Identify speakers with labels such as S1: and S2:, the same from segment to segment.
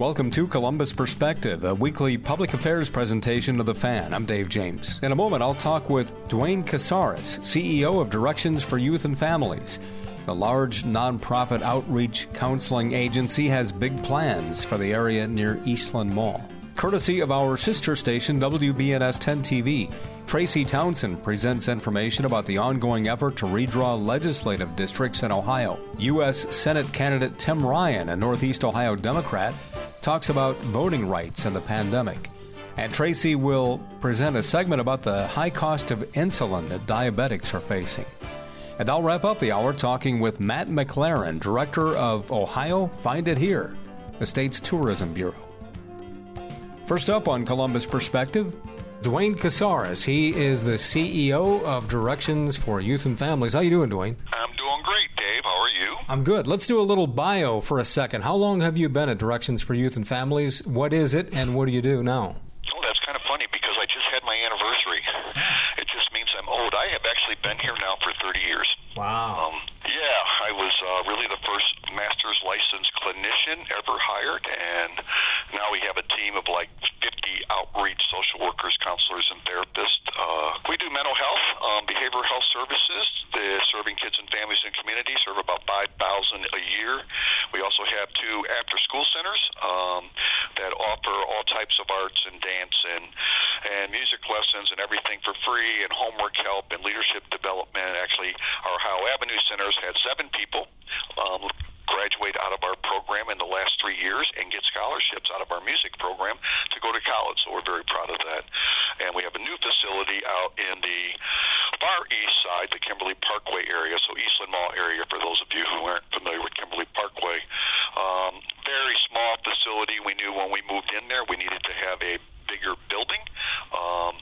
S1: Welcome to Columbus Perspective, a weekly public affairs presentation of the fan. I'm Dave James. In a moment, I'll talk with Duane Casares, CEO of Directions for Youth and Families. The large nonprofit outreach counseling agency has big plans for the area near Eastland Mall. Courtesy of our sister station, WBNS 10 TV, Tracy Townsend presents information about the ongoing effort to redraw legislative districts in Ohio. U.S. Senate candidate Tim Ryan, a Northeast Ohio Democrat, talks about voting rights and the pandemic. And Tracy will present a segment about the high cost of insulin that diabetics are facing. And I'll wrap up the hour talking with Matt MacLaren, director of Ohio Find It Here, the state's tourism bureau. First up on Columbus Perspective, Duane Casares. He is the CEO of Directions for Youth and Families. How you doing, Duane?
S2: I'm doing great, Dave. How are you?
S1: I'm good. Let's do a little bio for a second. How long have you been at Directions for Youth and Families? What is it, and what do you do now?
S2: Oh, that's kind of funny because I just had my anniversary. It just means I'm old. I have actually been here now for 30 years.
S1: Wow.
S2: Um, yeah, I was uh, really the first master's licensed clinician ever hired, and now we have a team of like 50 outreach social workers, counselors, and therapists. Uh, we do mental health, um, behavioral health services, the serving kids and families and community, serve about 5,000 a year. We also have two after school centers um, that offer all types of arts and dance and, and music lessons and everything for free, and homework help and leadership development. Actually, our Ohio Avenue centers had seven people. Um, graduate out of our program in the last three years and get scholarships out of our music program to go to college. So we're very proud of that. And we have a new facility out in the far east side, the Kimberly Parkway area, so Eastland Mall area for those of you who aren't familiar with Kimberly Parkway. Um, very small facility. We knew when we moved in there we needed to have a bigger building. Um,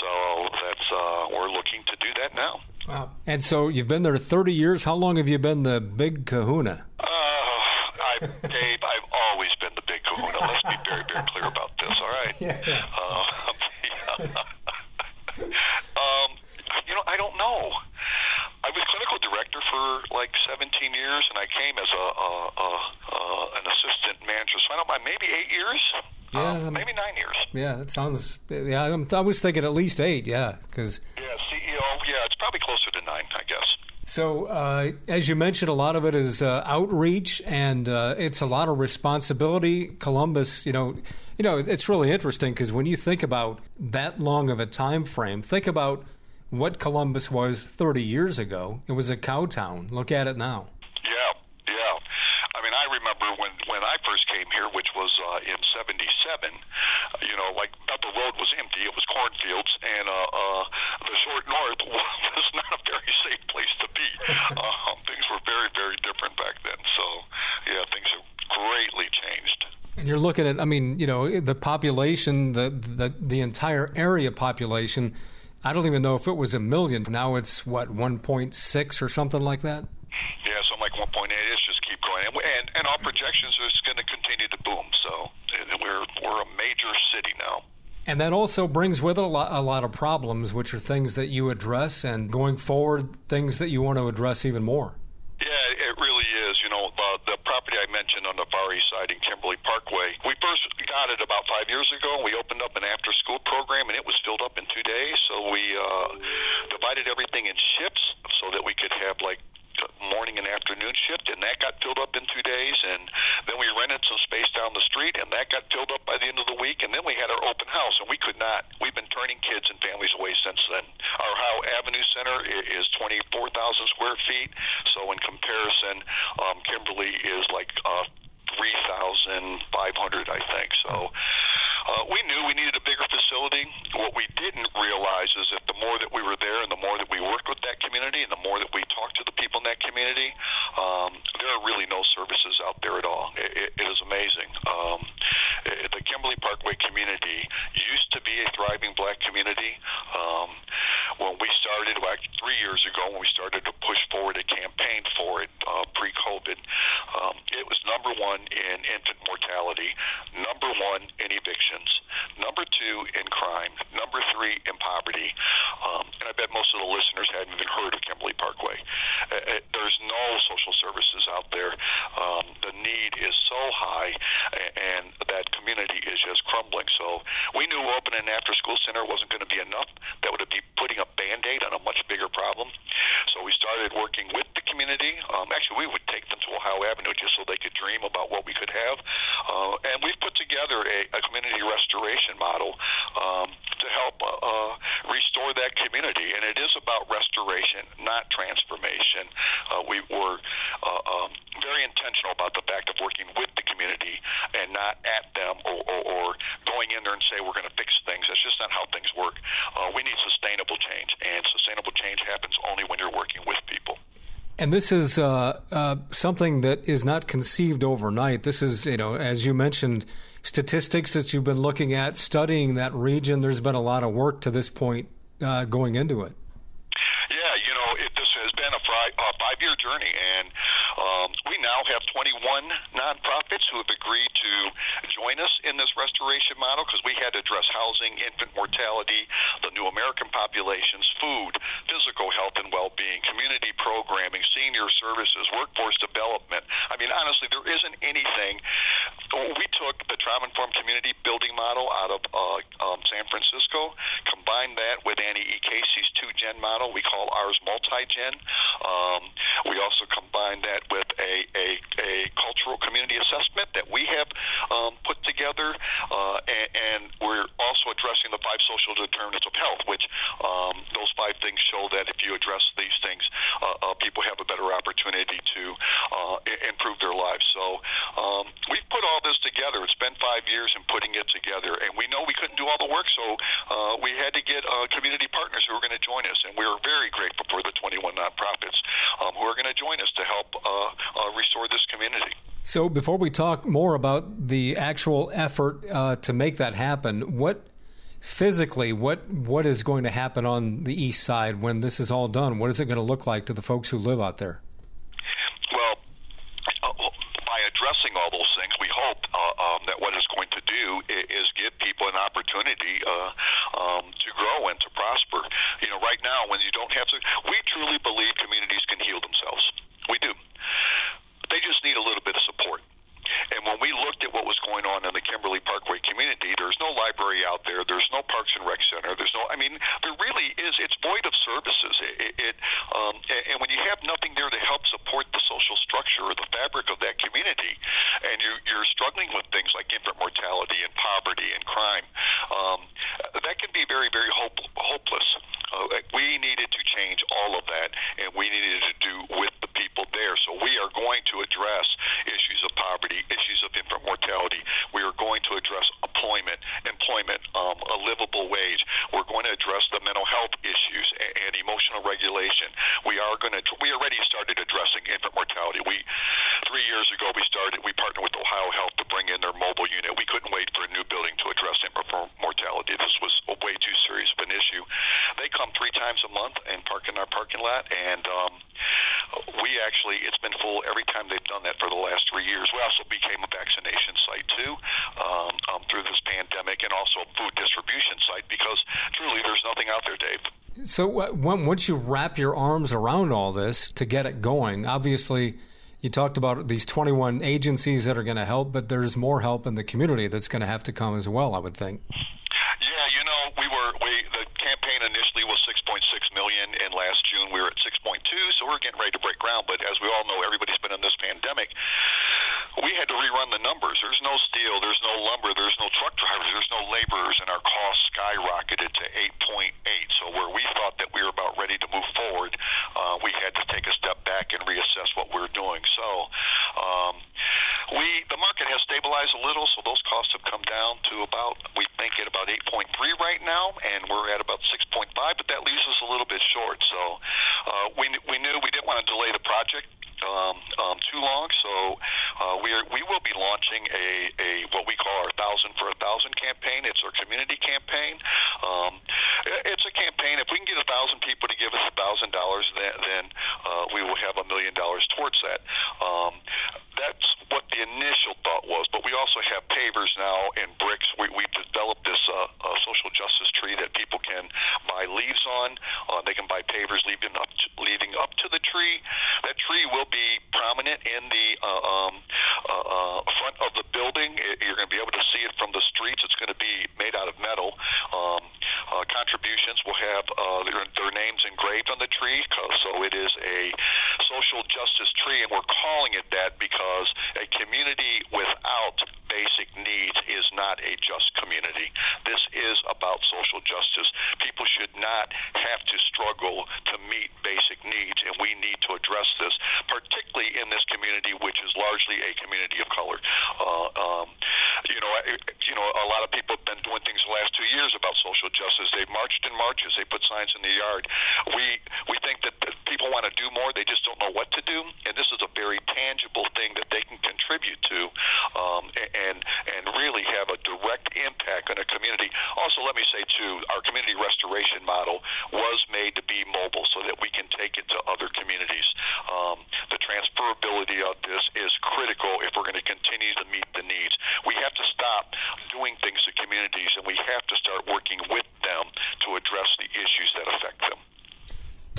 S2: so that's uh, we're looking to do that now.
S1: Wow. And so you've been there 30 years. How long have you been the big kahuna?
S2: Uh, I, Dave, I've always been the big kahuna. Let's be very, very clear about this, all right?
S1: Yeah.
S2: Um, um, you know, I don't know. I was clinical director for like 17 years, and I came as a, a, a, a an assistant manager. So I don't mind, maybe eight years.
S1: Yeah,
S2: um, maybe nine years.
S1: Yeah, that sounds. Yeah, I'm, I was thinking at least eight. Yeah, because.
S2: Yeah, CEO. Yeah, it's probably closer to nine, I guess.
S1: So, uh, as you mentioned, a lot of it is uh, outreach, and uh, it's a lot of responsibility. Columbus, you know, you know, it's really interesting because when you think about that long of a time frame, think about what Columbus was 30 years ago. It was a cow town. Look at it now.
S2: Yeah, yeah. I mean, I remember when when I first came here, which was uh, in '77. You know, like Bethel Road was empty; it was cornfields, and uh, uh, the short north was not a very safe place to be. Um, things were very, very different back then. So, yeah, things have greatly changed.
S1: And you're looking at, I mean, you know, the population, the the, the entire area population. I don't even know if it was a million. Now it's what 1.6 or something like that.
S2: Yeah, something like 1.8. It's just keep going, and and, and our projections is going to continue to boom. So we're we're a major city now.
S1: And that also brings with it a lot, a lot of problems, which are things that you address, and going forward, things that you want to address even more.
S2: Yeah, it really is. You know, the, the property I mentioned on the far east side in Kimberly Parkway, we first got it about five years ago. We opened up an after school program, and it was filled up in two days. So we uh, divided everything in shifts so that we could have like morning and afternoon shift, and that got filled up in two days. And then we rented some space down the street, and that got filled up by the end of the week. And then we had our open house, and we could not. We've been turning kids and families away since then. Our Ohio Avenue Center is 24,000 square feet, so in comparison, um, Kimberly is like uh, 3,500, I think. So uh, we knew we needed a bigger facility. What we didn't realize is that the more that we were there and the more that we worked with that community and the more that we talked to the people in that community, um, there are really no services out there at all. It, it, is amazing. Um, it, the Kimberly Parkway community used to be a thriving black community. Um, when we started, like three years ago, when we started to push forward a campaign for it uh, pre-COVID, um, it was number one in infant mortality, number one in number two in crime, number three in poverty. Um, and I bet most of the listeners hadn't even heard of Kimberly Parkway. Uh, uh there's no social services out there. Um, the need is so high, and that community is just crumbling. So we knew opening an after school center wasn't going to be enough. That would be putting a band aid on a much bigger problem. So we started working with the community. Um, actually, we would take them to Ohio Avenue just so they could dream about what we could have. Uh, and we've put together a, a community restoration model um, to help uh, uh, restore that community. And it is about restoration, not transformation. Uh, we were uh, um, very intentional about the fact of working with the community and not at them or, or, or going in there and say we're going to fix things. That's just not how things work. Uh, we need sustainable change, and sustainable change happens only when you're working with.
S1: And this is uh, uh, something that is not conceived overnight. This is, you know, as you mentioned, statistics that you've been looking at, studying that region. There's been a lot of work to this point uh, going into it.
S2: Yeah, you know, it, this has been a, fri- a five-year journey, and um, we now have 21 nonprofits who have agreed to join us in this restoration model because we had to address housing, infant mortality, the new American populations, food, physical health and well-being, community programming, senior services, workforce development. I mean, honestly, there isn't anything. We took the trauma-informed community building model out of uh, um, San Francisco, combined that with Annie E. Casey's two-gen model. We call ours multi-gen. Um, we also combined that with a, a, a cultural community assessment that we have um, put together, uh, and, and we're also addressing the five social determinants of health, which um, those five things show that if you address these things, uh, uh, people have a better opportunity to uh, improve their lives. So um, we've put all this together. It's been five years in putting it together, and we know we couldn't do all the work, so uh, we had to get uh, community partners who are going to join us, and we're very grateful for the 21 nonprofits um, who are going to join us to help uh, uh, restore this community.
S1: So, before we talk more about the actual effort uh, to make that happen, what physically what what is going to happen on the east side when this is all done? What is it going to look like to the folks who live out there?
S2: Well, uh, by addressing all those things, we hope uh, um, that what it's going to do is give people an opportunity uh, um, to grow and to prosper. You know, right now, when you don't have to, we truly believe communities can heal themselves. We do. They just need a little bit of support. And when we looked at what was going on in the Kimberly Parkway community, there's no library out there. There's no Parks and Rec Center. There's no. I mean, there really is. It's void of services. It, it um, and when you have nothing there to help support the social structure or the fabric of that community, and you, you're struggling with things like infant mortality and poverty and crime, um, that can be very, very hope, hopeless. Uh, we needed to change all of that, and we needed to do with the people there. So we are going to address issues of poverty, issues of infant mortality. We are going to address employment, employment, um, a livable wage. We're going to address the mental health issues and, and emotional regulation. We are going to. We already started addressing infant mortality. We three years ago we started. We partnered with Ohio Health to bring in their mobile unit. We couldn't wait for a new building to address infant mortality. This was way too serious of an issue. They come three times a month and park in our parking lot, and um, we actually it's been full every time they've done that for the last three years. We also became a vaccination site too um, um, through this pandemic, and also a food distribution site because truly there's nothing out there, Dave.
S1: So uh, once you wrap your arms around all this to get it going, obviously. You talked about these 21 agencies that are going to help, but there's more help in the community that's going to have to come as well, I would think.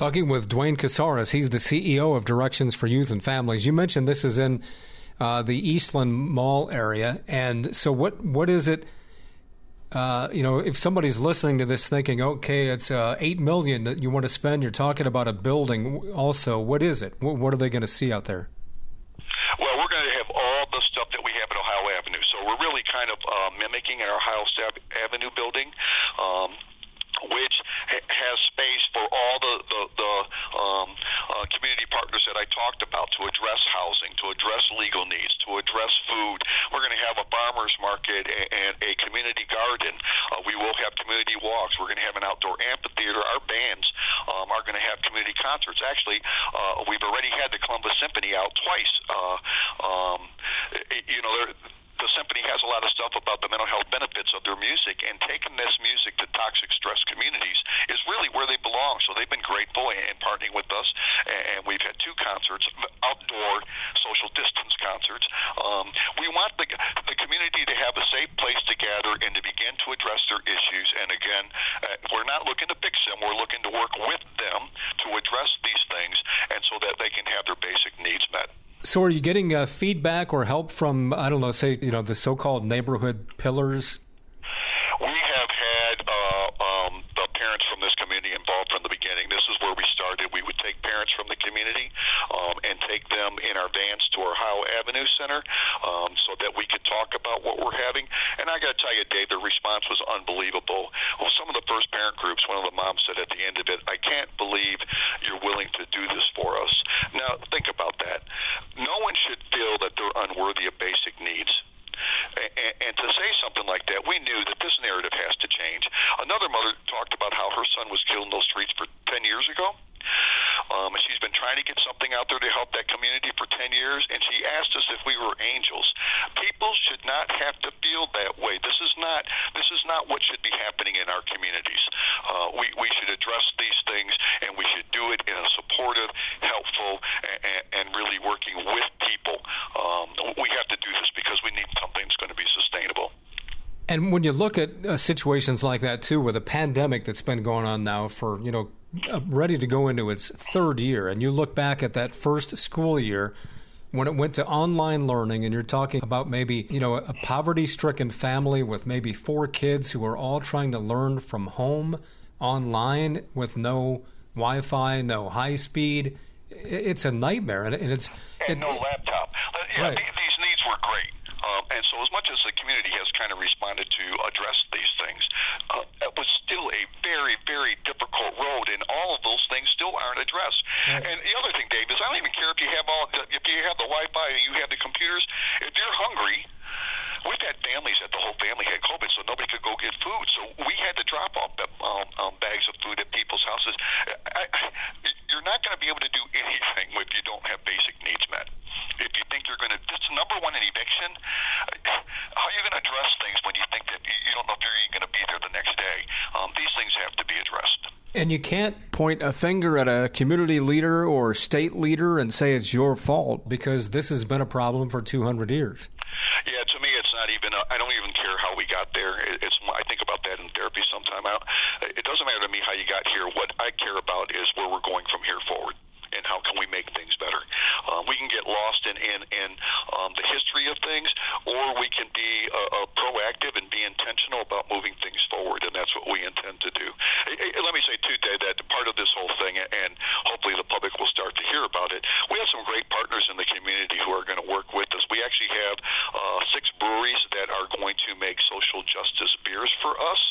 S1: Talking with Duane Casares, he's the CEO of Directions for Youth and Families. You mentioned this is in uh, the Eastland Mall area, and so what? What is it? Uh, you know, if somebody's listening to this thinking, okay, it's uh, eight million that you want to spend, you're talking about a building. Also, what is it? What, what are they going to see out there?
S2: Well, we're going to have all the stuff that we have at Ohio Avenue. So we're really kind of uh, mimicking our Ohio Avenue building. Um, which has space for all the the, the um, uh, community partners that I talked about to address housing, to address legal needs, to address food. We're going to have a farmers market and a community garden. Uh, we will have community walks. We're going to have an outdoor amphitheater. Our bands um, are going to have community concerts. Actually, uh, we've already had the Columbus Symphony out twice. Uh, um, you know, the symphony has a lot of stuff about the mental health benefits of their music, and taking this music to toxic stress communities is really where they belong. So they've been grateful in partnering with us, and we've had two concerts, outdoor social distance concerts. Um, we want the the community to have a safe place to gather and to begin to address their issues. And again, uh, we're not looking to fix them; we're looking to work with them to address these things, and so that they can have their basic needs met.
S1: So, are you getting uh, feedback or help from I don't know, say you know the so-called neighborhood pillars?
S2: We have had uh, um, the parents from this community involved from the beginning. This is where we started. We would take parents from the community um, and take them in our vans to our Ohio Avenue Center um, so that we could talk about what we're having. And I got to tell you, Dave, the response was unbelievable. Well, some of the first parent groups, one of the moms said at the end of it, "I can't believe you're willing to do this for us." Now, think about that. No one should feel that they're unworthy of basic needs. And, and to say something like that, we knew that this narrative has to change. Another mother talked about how her son was killed in those streets for 10 years ago. Um, and she's been trying to get something out there to help that community for 10 years, and she asked us if we were angels. People should not have to feel that way. This is not this is not what should be happening in our communities. Uh, we we should address these things, and we should do it in a supportive, helpful, and, and really working with people. Um, we have to do this because we need something that's going to be sustainable.
S1: And when you look at uh, situations like that too, with a pandemic that's been going on now for you know ready to go into its third year, and you look back at that first school year when it went to online learning, and you're talking about maybe you know a poverty-stricken family with maybe four kids who are all trying to learn from home online with no Wi-Fi, no high speed. It's a nightmare, and it's
S2: and it, no laptop. Yeah, right. these needs were great. Um, and so, as much as the community has kind of responded to address these things, uh, it was still a very, very difficult road, and all of those things still aren't addressed. Right. And the other thing, Dave, is I don't even care if you have all, if you have the Wi-Fi and you have the computers. If you're hungry, we've had families that the whole family had COVID, so nobody could go get food. So we had to drop off um, um, bags of food at people's houses. I, I, you're not going to be able to do anything if you don't have basic needs met if you think you're going to, it's number one in eviction. How are you going to address things when you think that you don't know if you're even going to be there the next day? Um, these things have to be addressed.
S1: And you can't point a finger at a community leader or state leader and say it's your fault because this has been a problem for 200 years.
S2: Yeah, to me, it's not even I don't even care how we got there. It's I think about that in therapy sometime. I, it doesn't matter to me how you got here. What I care about is where we're going from here forward and how can we make things better. Um, we can get lost in in, in um, the history of things, or we can be uh, uh, proactive and be intentional about moving things forward, and that's what we intend to do. Hey, hey, let me say too, Dave, that part of this whole thing, and hopefully the public will start to hear about it. We have some great partners in the community who are going to work with us. We actually have uh, six breweries that are going to make social justice beers for us,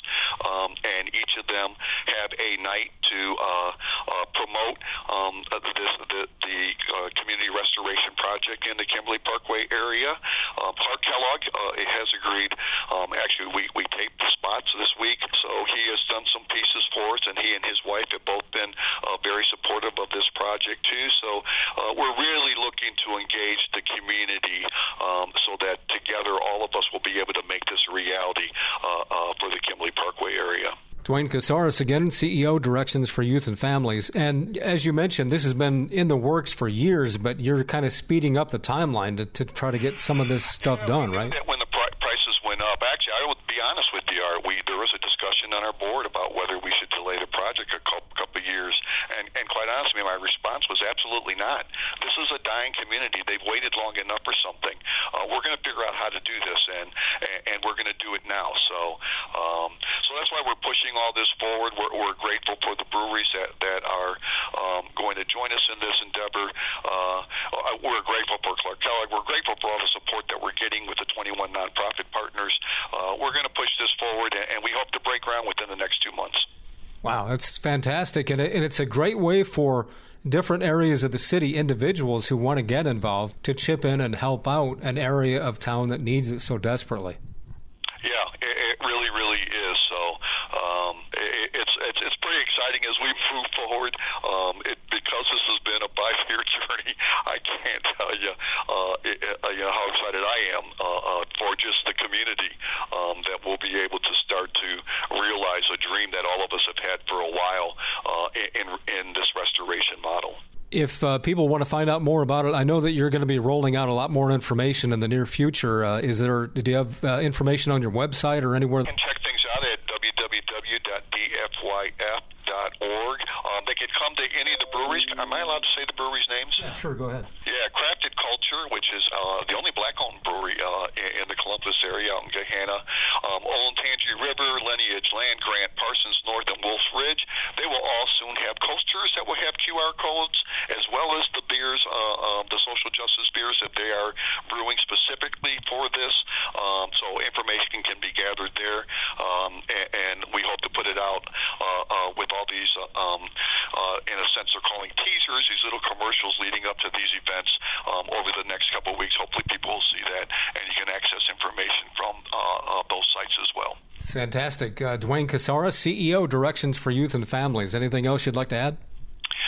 S2: um, and each of them have a night to uh, uh, promote um, this, the, the uh, community restoration project in the Kimberly Parkway area. Uh, Clark Kellogg uh, has agreed. Um, actually, we, we taped the spots this week, so he has done some pieces for us, and he and his wife have both been uh, very supportive of this project too. So uh, we're really looking to engage the community um, so that together all of us will be able to make this a reality uh, uh, for the Kimberly Parkway area.
S1: Casares, again, CEO, Directions for Youth and Families. And as you mentioned, this has been in the works for years, but you're kind of speeding up the timeline to, to try to get some of this stuff done, right?
S2: When the prices went up, actually, I would be honest with you, Art, we, there was a discussion on our board about whether we should delay the project a couple, couple of years. And, and quite honestly, my response was absolutely not. This is a dying community. They've waited long enough for something. Uh, we're going to figure out how to do this, and, and, and we're going to do it now. So, um, so that's why we're pushing all this forward. We're, we're grateful for the breweries that, that are um, going to join us in this endeavor. Uh, we're grateful for Clark Kellogg. We're grateful for all the support that we're getting with the 21 nonprofit partners. Uh, we're going to push this forward, and we hope to break ground within the next two months.
S1: Wow, that's fantastic. And, and it's a great way for different areas of the city, individuals who want to get involved, to chip in and help out an area of town that needs it so desperately.
S2: Yeah, it, it really, really is. So um, it, it's, it's it's pretty exciting as we move forward. Um, it, because this has been a five-year journey, I can't tell you, uh, it, uh, you know how excited I am uh, uh, for just the community um, that we'll be able to start to realize a dream that all of us have had for a while uh, in in this restoration model
S1: if uh, people want to find out more about it, I know that you're going to be rolling out a lot more information in the near future. Uh, is there? Do you have uh, information on your website or anywhere?
S2: You can check things out at www.dfyf.org. Um, they could come to any of the breweries. Am I allowed to say the breweries' names?
S1: Yeah, sure. Go ahead.
S2: Yeah, Crafted Culture, which is uh, the only black-owned brewery uh, in, in the Columbus area out in Gahanna. Um, Olentangy River, Lineage Land Grant, Parsons North, and Wolf Ridge. They will all soon have coasters that will have QR codes as well as the beers, uh, uh, the social justice beers that they are brewing specifically for this. Um, so information can be gathered there, um, and, and we hope to put it out uh, uh, with all these, uh, um, uh, in a sense, they're calling teasers, these little commercials leading up to these events um, over the next couple of weeks. Hopefully, people will see that, and you can access information from uh, uh, those sites as well.
S1: It's fantastic. Uh, Duane Casares, CEO, Directions for Youth and Families. Anything else you'd like to add?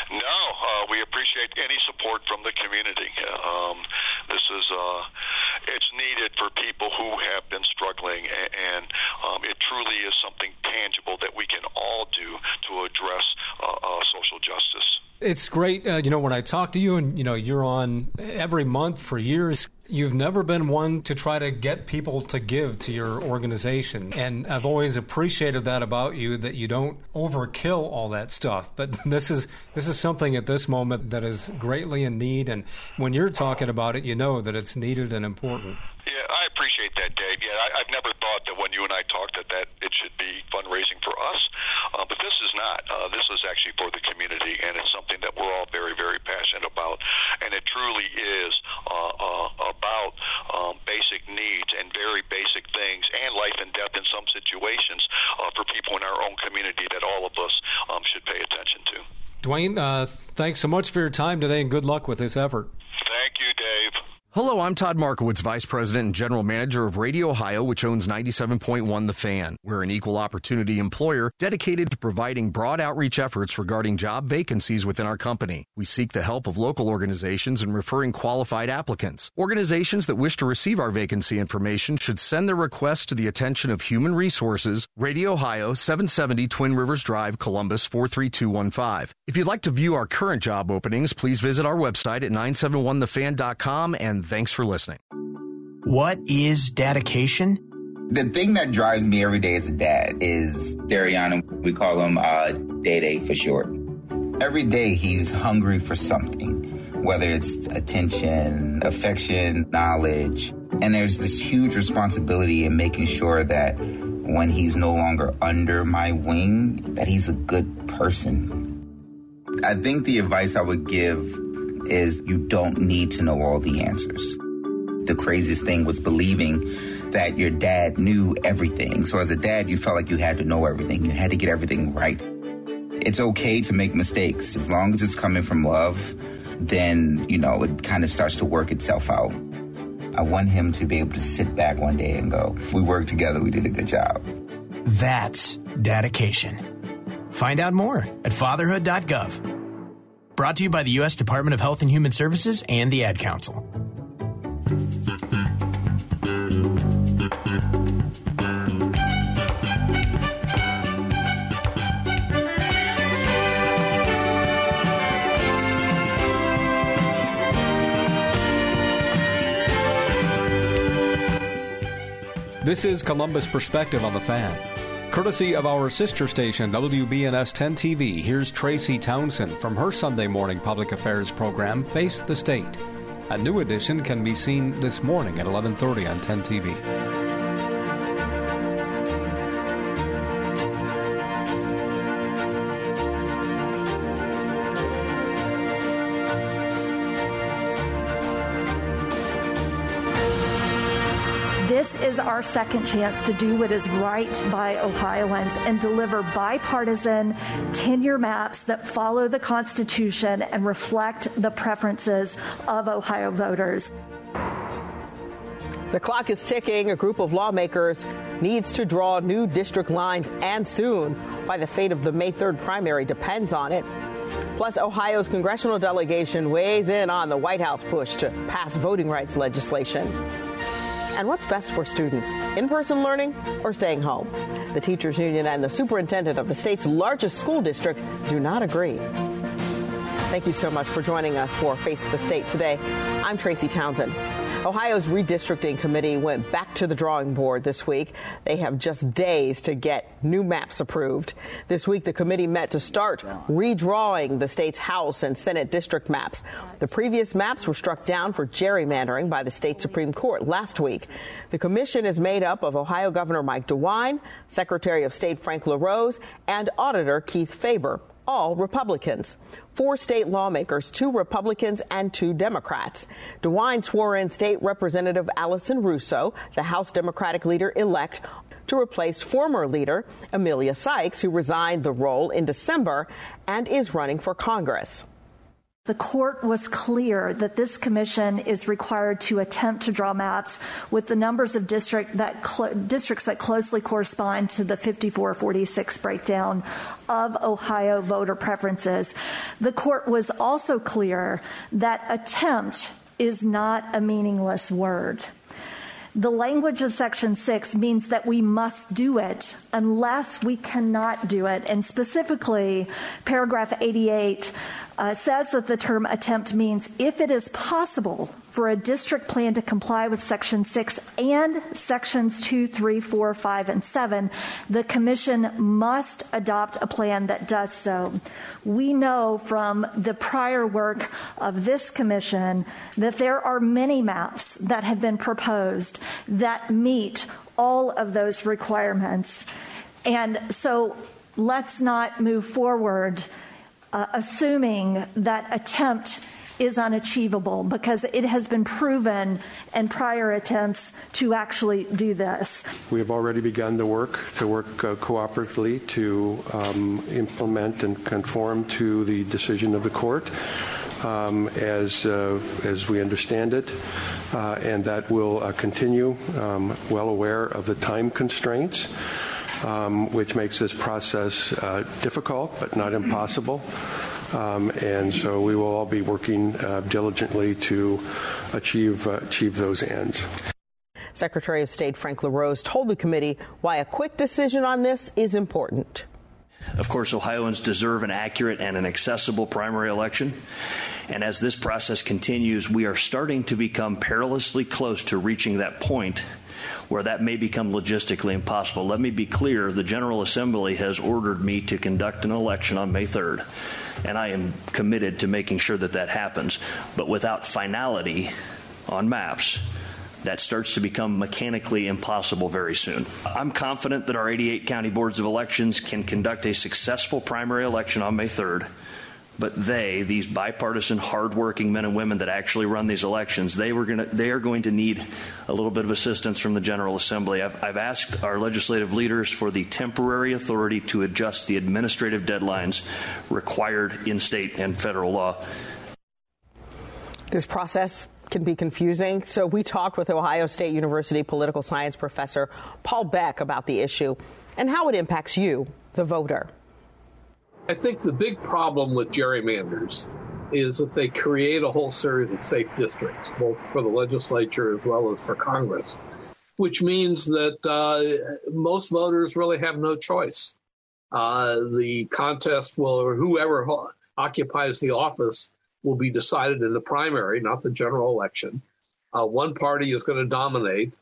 S2: No, uh, we appreciate any support from the community. Um, this is uh, it's needed for people who have been struggling, and, and um, it truly is something tangible that we can all do to address uh, uh, social justice.
S1: It's great, uh, you know, when I talk to you, and you know, you're on every month for years. You've never been one to try to get people to give to your organization. And I've always appreciated that about you that you don't overkill all that stuff. But this is this is something at this moment that is greatly in need and when you're talking about it, you know that it's needed and important.
S2: Yeah, I appreciate that, Dave. Yeah, I, I've never thought that when you and I talked that that it should be fundraising for us, uh, but this is not. Uh, this is actually for the community, and it's something that we're all very, very passionate about. And it truly is uh, uh, about um, basic needs and very basic things, and life and death in some situations uh, for people in our own community that all of us um, should pay attention to.
S1: Duane, uh, thanks so much for your time today, and good luck with this effort.
S2: Thank you, Dave.
S3: Hello, I'm Todd Markowitz, Vice President and General Manager of Radio Ohio, which owns 97.1 The Fan. We're an equal opportunity employer dedicated to providing broad outreach efforts regarding job vacancies within our company. We seek the help of local organizations in referring qualified applicants. Organizations that wish to receive our vacancy information should send their request to the attention of Human Resources, Radio Ohio, 770 Twin Rivers Drive, Columbus 43215. If you'd like to view our current job openings, please visit our website at 971thefan.com and thanks for listening.
S4: What is dedication?
S5: The thing that drives me every day as a dad is Dariana. We call him uh, Day Day for short. Every day he's hungry for something, whether it's attention, affection, knowledge. And there's this huge responsibility in making sure that when he's no longer under my wing, that he's a good person. I think the advice I would give is you don't need to know all the answers. The craziest thing was believing that your dad knew everything. So as a dad, you felt like you had to know everything. You had to get everything right. It's okay to make mistakes. As long as it's coming from love, then, you know, it kind of starts to work itself out. I want him to be able to sit back one day and go, we worked together, we did a good job.
S4: That's dedication. Find out more at fatherhood.gov. Brought to you by the U.S. Department of Health and Human Services and the Ad Council.
S1: This is Columbus Perspective on the Fan. Courtesy of our sister station, WBNS 10 TV, here's Tracy Townsend from her Sunday morning public affairs program, Face the State. A new edition can be seen this morning at 11:30 on 10 TV.
S6: Our second chance to do what is right by Ohioans and deliver bipartisan tenure maps that follow the Constitution and reflect the preferences of Ohio voters.
S7: The clock is ticking. A group of lawmakers needs to draw new district lines and soon. Why the fate of the May 3rd primary depends on it. Plus, Ohio's congressional delegation weighs in on the White House push to pass voting rights legislation and what's best for students in person learning or staying home. The teachers union and the superintendent of the state's largest school district do not agree. Thank you so much for joining us for Face the State today. I'm Tracy Townsend. Ohio's redistricting committee went back to the drawing board this week. They have just days to get new maps approved. This week, the committee met to start redrawing the state's House and Senate district maps. The previous maps were struck down for gerrymandering by the state Supreme Court last week. The commission is made up of Ohio Governor Mike DeWine, Secretary of State Frank LaRose, and Auditor Keith Faber all Republicans. Four state lawmakers, two Republicans and two Democrats. DeWine swore in State Representative Allison Russo, the House Democratic leader elect, to replace former leader Emilia Sykes, who resigned the role in December and is running for Congress.
S6: The court was clear that this commission is required to attempt to draw maps with the numbers of district that cl- districts that closely correspond to the 5446 breakdown of Ohio voter preferences. The court was also clear that attempt is not a meaningless word. The language of Section 6 means that we must do it unless we cannot do it. And specifically, paragraph 88 uh, says that the term attempt means if it is possible for a district plan to comply with Section 6 and Sections 2, 3, 4, 5, and 7, the Commission must adopt a plan that does so. We know from the prior work of this Commission that there are many maps that have been proposed that meet all of those requirements. And so let's not move forward uh, assuming that attempt is unachievable because it has been proven in prior attempts to actually do this.
S8: We have already begun the work to work uh, cooperatively to um, implement and conform to the decision of the court. Um, as uh, as we understand it, uh, and that will uh, continue. Um, well aware of the time constraints um, which makes this process uh, difficult but not impossible. Um, and so we will all be working uh, diligently to achieve uh, achieve those ends.
S7: Secretary of State Frank LaRose told the committee why a quick decision on this is important.
S9: Of course, Ohioans deserve an accurate and an accessible primary election. And as this process continues, we are starting to become perilously close to reaching that point where that may become logistically impossible. Let me be clear the General Assembly has ordered me to conduct an election on May 3rd, and I am committed to making sure that that happens. But without finality on maps, that starts to become mechanically impossible very soon. I'm confident that our 88 county boards of elections can conduct a successful primary election on May 3rd but they, these bipartisan, hardworking men and women that actually run these elections, they were going they are going to need a little bit of assistance from the General Assembly. I've, I've asked our legislative leaders for the temporary authority to adjust the administrative deadlines required in state and federal law.
S7: This process can be confusing. So we talked with Ohio State University political science professor Paul Beck about the issue and how it impacts you, the voter.
S10: I think the big problem with gerrymanders is that they create a whole series of safe districts, both for the legislature as well as for Congress, which means that uh, most voters really have no choice. Uh, the contest will, or whoever ho- occupies the office, will be decided in the primary, not the general election. Uh, one party is going to dominate.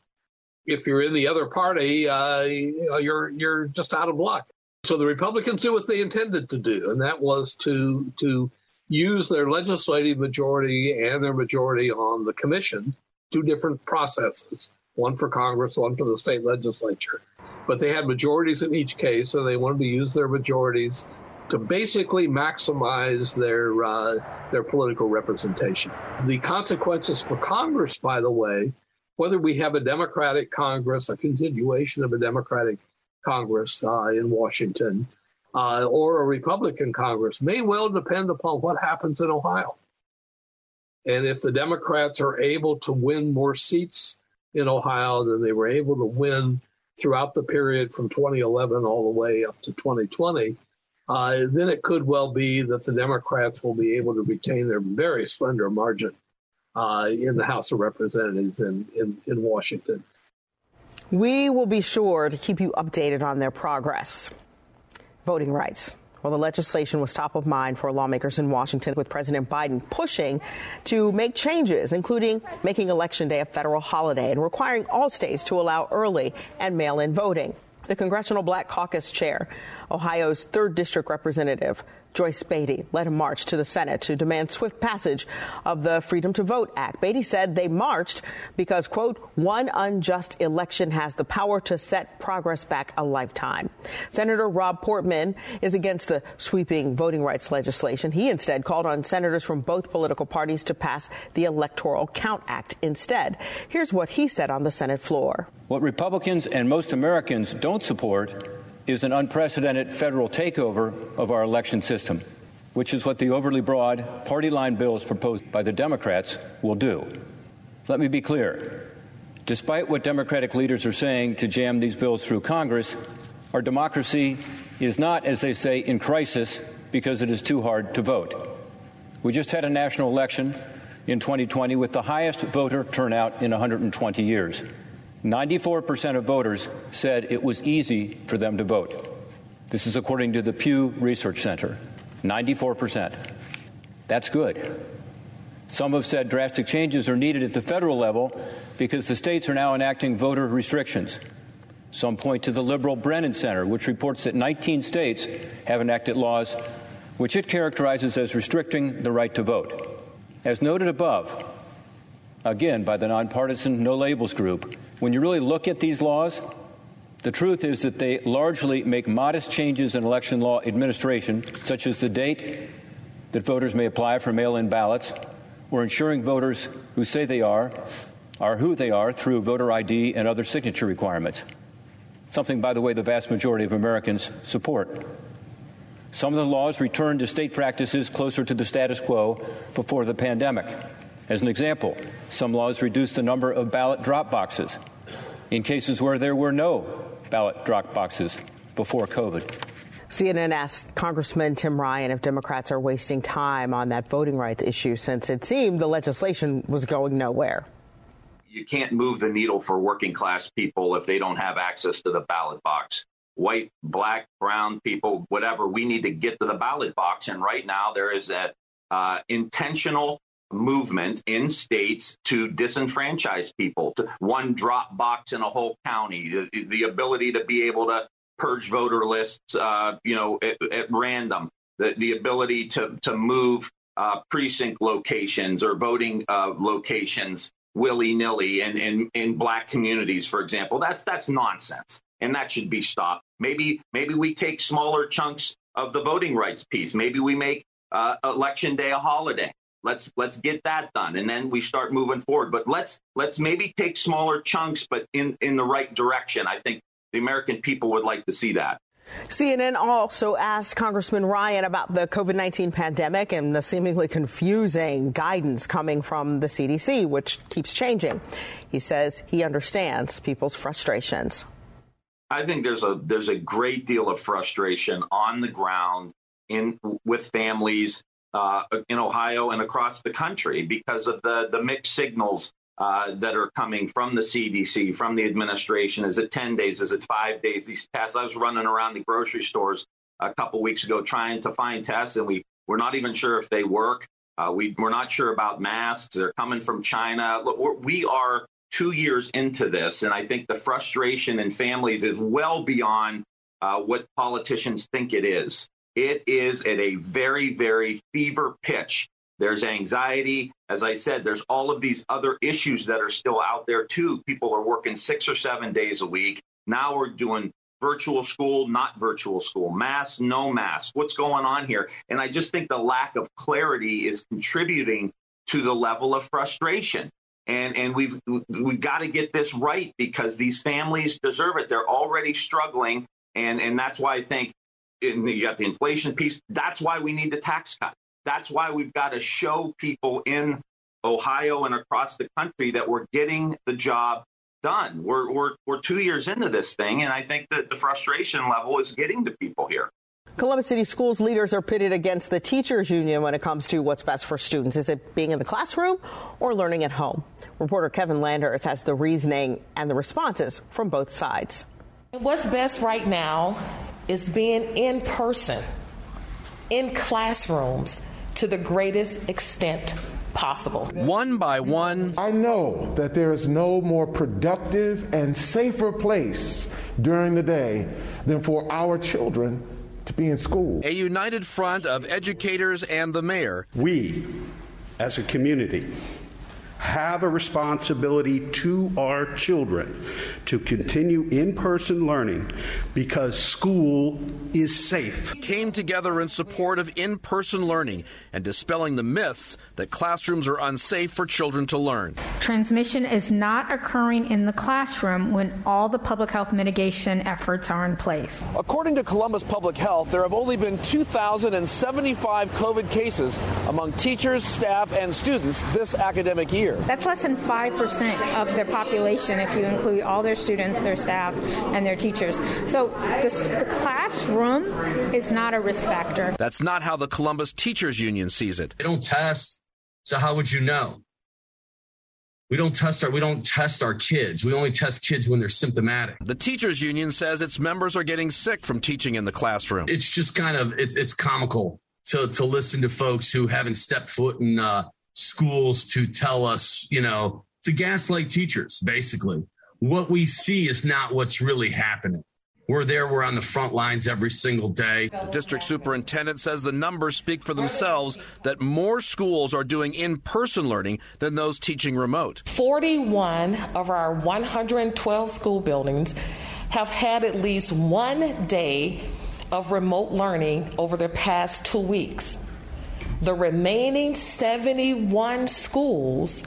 S10: If you're in the other party, uh, you're you're just out of luck. So the Republicans did what they intended to do, and that was to to use their legislative majority and their majority on the commission, two different processes, one for Congress, one for the state legislature. But they had majorities in each case, and they wanted to use their majorities to basically maximize their uh, their political representation. The consequences for Congress, by the way, whether we have a Democratic Congress, a continuation of a Democratic Congress uh, in Washington uh, or a Republican Congress may well depend upon what happens in Ohio. And if the Democrats are able to win more seats in Ohio than they were able to win throughout the period from 2011 all the way up to 2020, uh, then it could well be that the Democrats will be able to retain their very slender margin uh, in the House of Representatives in, in, in Washington.
S7: We will be sure to keep you updated on their progress. Voting rights. Well, the legislation was top of mind for lawmakers in Washington, with President Biden pushing to make changes, including making Election Day a federal holiday and requiring all states to allow early and mail in voting. The Congressional Black Caucus chair, Ohio's 3rd District Representative Joyce Beatty, led a march to the Senate to demand swift passage of the Freedom to Vote Act. Beatty said they marched because, quote, one unjust election has the power to set progress back a lifetime. Senator Rob Portman is against the sweeping voting rights legislation. He instead called on senators from both political parties to pass the Electoral Count Act instead. Here's what he said on the Senate floor.
S11: What Republicans and most Americans don't support is an unprecedented federal takeover of our election system, which is what the overly broad party line bills proposed by the Democrats will do. Let me be clear. Despite what Democratic leaders are saying to jam these bills through Congress, our democracy is not, as they say, in crisis because it is too hard to vote. We just had a national election in 2020 with the highest voter turnout in 120 years. 94% of voters said it was easy for them to vote. This is according to the Pew Research Center. 94%. That's good. Some have said drastic changes are needed at the federal level because the states are now enacting voter restrictions. Some point to the liberal Brennan Center, which reports that 19 states have enacted laws which it characterizes as restricting the right to vote. As noted above, again by the nonpartisan No Labels Group, when you really look at these laws, the truth is that they largely make modest changes in election law administration, such as the date that voters may apply for mail in ballots, or ensuring voters who say they are are who they are through voter ID and other signature requirements. Something, by the way, the vast majority of Americans support. Some of the laws return to state practices closer to the status quo before the pandemic. As an example, some laws reduce the number of ballot drop boxes in cases where there were no ballot drop boxes before COVID.
S7: CNN asked Congressman Tim Ryan if Democrats are wasting time on that voting rights issue since it seemed the legislation was going nowhere.
S12: You can't move the needle for working class people if they don't have access to the ballot box. white, black, brown people, whatever. We need to get to the ballot box. And right now, there is a uh, intentional movement in states to disenfranchise people, to one drop box in a whole county, the, the ability to be able to purge voter lists, uh, you know, at, at, random, the, the ability to to move uh, precinct locations or voting uh, locations willy nilly in, in in black communities, for example. That's that's nonsense, and that should be stopped. Maybe maybe we take smaller chunks of the voting rights piece. Maybe we make uh, election day a holiday. Let's let's get that done, and then we start moving forward. But let's let's maybe take smaller chunks, but in in the right direction. I think the American people would like to see that.
S7: CNN also asked Congressman Ryan about the COVID 19 pandemic and the seemingly confusing guidance coming from the CDC, which keeps changing. He says he understands people's frustrations.
S12: I think there's a there's a great deal of frustration on the ground in with families uh, in Ohio and across the country because of the the mixed signals uh, that are coming from the CDC, from the administration. Is it 10 days? Is it five days? These tests. I was running around the grocery stores a couple weeks ago trying to find tests, and we we're not even sure if they work. Uh, we we're not sure about masks. They're coming from China. Look, we are two years into this, and I think the frustration in families is well beyond uh, what politicians think it is. It is at a very, very fever pitch. There's anxiety. As I said, there's all of these other issues that are still out there too. People are working six or seven days a week. Now we're doing virtual school, not virtual school, mask, no mask. What's going on here? And I just think the lack of clarity is contributing to the level of frustration. And and we've we got to get this right because these families deserve it. They're already struggling, and and that's why I think you got the inflation piece. That's why we need the tax cut. That's why we've got to show people in Ohio and across the country that we're getting the job done. We're, we're, we're two years into this thing, and I think that the frustration level is getting to people here.
S7: Columbus City Schools leaders are pitted against the teachers union when it comes to what's best for students. Is it being in the classroom or learning at home? Reporter Kevin Landers has the reasoning and the responses from both sides.
S13: What's best right now is being in person, in classrooms to the greatest extent possible.
S14: One by one.
S15: I know that there is no more productive and safer place during the day than for our children to be in school.
S14: A united front of educators and the mayor.
S16: We, as a community, have a responsibility to our children to continue in person learning because school is safe.
S14: Came together in support of in person learning and dispelling the myths that classrooms are unsafe for children to learn.
S17: Transmission is not occurring in the classroom when all the public health mitigation efforts are in place.
S14: According to Columbus Public Health, there have only been 2,075 COVID cases among teachers, staff, and students this academic year.
S17: That's less than 5% of their population if you include all their students, their staff, and their teachers. So the, the classroom is not a risk factor.
S14: That's not how the Columbus Teachers Union sees it.
S18: They don't test, so how would you know? We don't test our we don't test our kids. We only test kids when they're symptomatic.
S14: The teachers union says its members are getting sick from teaching in the classroom.
S18: It's just kind of it's it's comical to to listen to folks who haven't stepped foot in uh, schools to tell us, you know, to gaslight teachers, basically. What we see is not what's really happening. We're there, we're on the front lines every single day.
S14: The district superintendent says the numbers speak for themselves that more schools are doing in person learning than those teaching remote.
S13: 41 of our 112 school buildings have had at least one day of remote learning over the past two weeks. The remaining 71 schools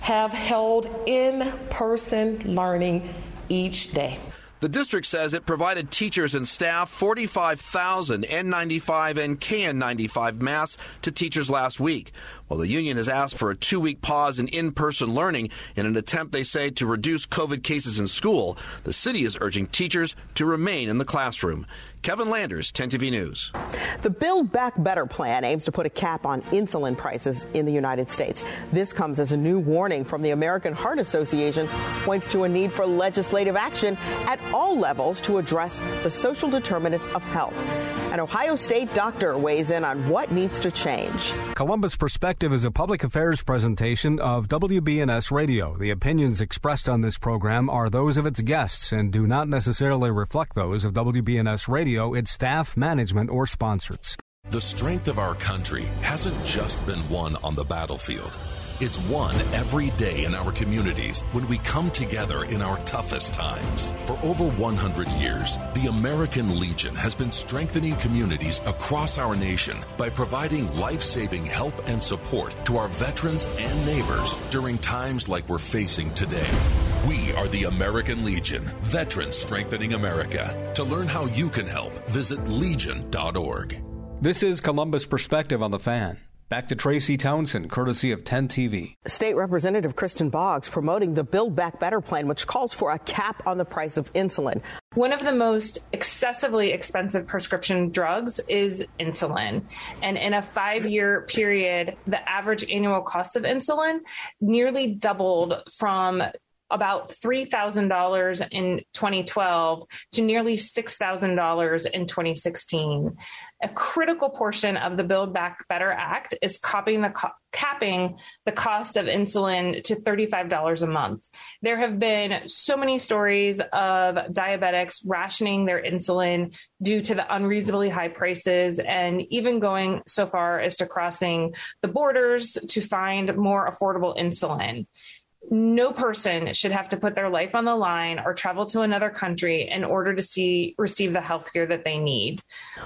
S13: have held in person learning each day.
S14: The district says it provided teachers and staff 45,000 N95 and KN95 masks to teachers last week. Well, the union has asked for a two week pause in in person learning in an attempt, they say, to reduce COVID cases in school. The city is urging teachers to remain in the classroom. Kevin Landers, 10 TV News.
S7: The Build Back Better plan aims to put a cap on insulin prices in the United States. This comes as a new warning from the American Heart Association points to a need for legislative action at all levels to address the social determinants of health. An Ohio State doctor weighs in on what needs to change.
S1: Columbus Perspective is a public affairs presentation of WBNS Radio. The opinions expressed on this program are those of its guests and do not necessarily reflect those of WBNS radio, its staff, management, or sponsors.
S19: The strength of our country hasn't just been won on the battlefield. It's won every day in our communities when we come together in our toughest times. For over 100 years, the American Legion has been strengthening communities across our nation by providing life saving help and support to our veterans and neighbors during times like we're facing today. We are the American Legion, Veterans Strengthening America. To learn how you can help, visit legion.org.
S1: This is Columbus Perspective on the Fan. Back to Tracy Townsend, courtesy of 10 TV.
S7: State Representative Kristin Boggs promoting the Build Back Better plan, which calls for a cap on the price of insulin.
S20: One of the most excessively expensive prescription drugs is insulin. And in a five year period, the average annual cost of insulin nearly doubled from about $3,000 in 2012 to nearly $6,000 in 2016 a critical portion of the Build Back Better Act is copying the co- capping the cost of insulin to $35 a month. There have been so many stories of diabetics rationing their insulin due to the unreasonably high prices and even going so far as to crossing the borders to find more affordable insulin no person should have to put their life on the line or travel to another country in order to see receive the health care that they need.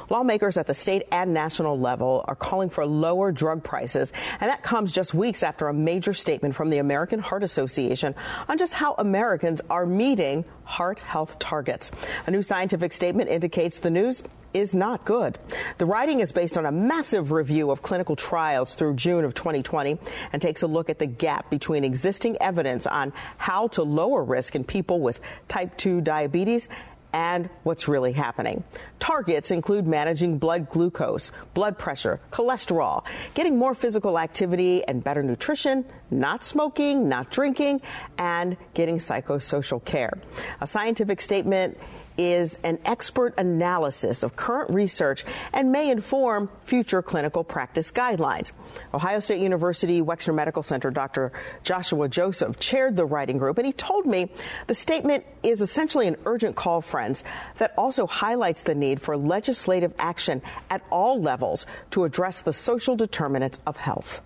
S7: Lawmakers at the state and national level are calling for lower drug prices, and that comes just weeks after a major statement from the American Heart Association on just how Americans are meeting heart health targets. A new scientific statement indicates the news is not good. The writing is based on a massive review of clinical trials through June of 2020 and takes a look at the gap between existing evidence on how to lower risk in people with type 2 diabetes and what's really happening. Targets include managing blood glucose, blood pressure, cholesterol, getting more physical activity and better nutrition, not smoking, not drinking, and getting psychosocial care. A scientific statement is an expert analysis of current research and may inform future clinical practice guidelines. Ohio State University Wexner Medical Center Dr. Joshua Joseph chaired the writing group, and he told me the statement is essentially an urgent call, friends, that also highlights the need for legislative action at all levels to address the social determinants of health.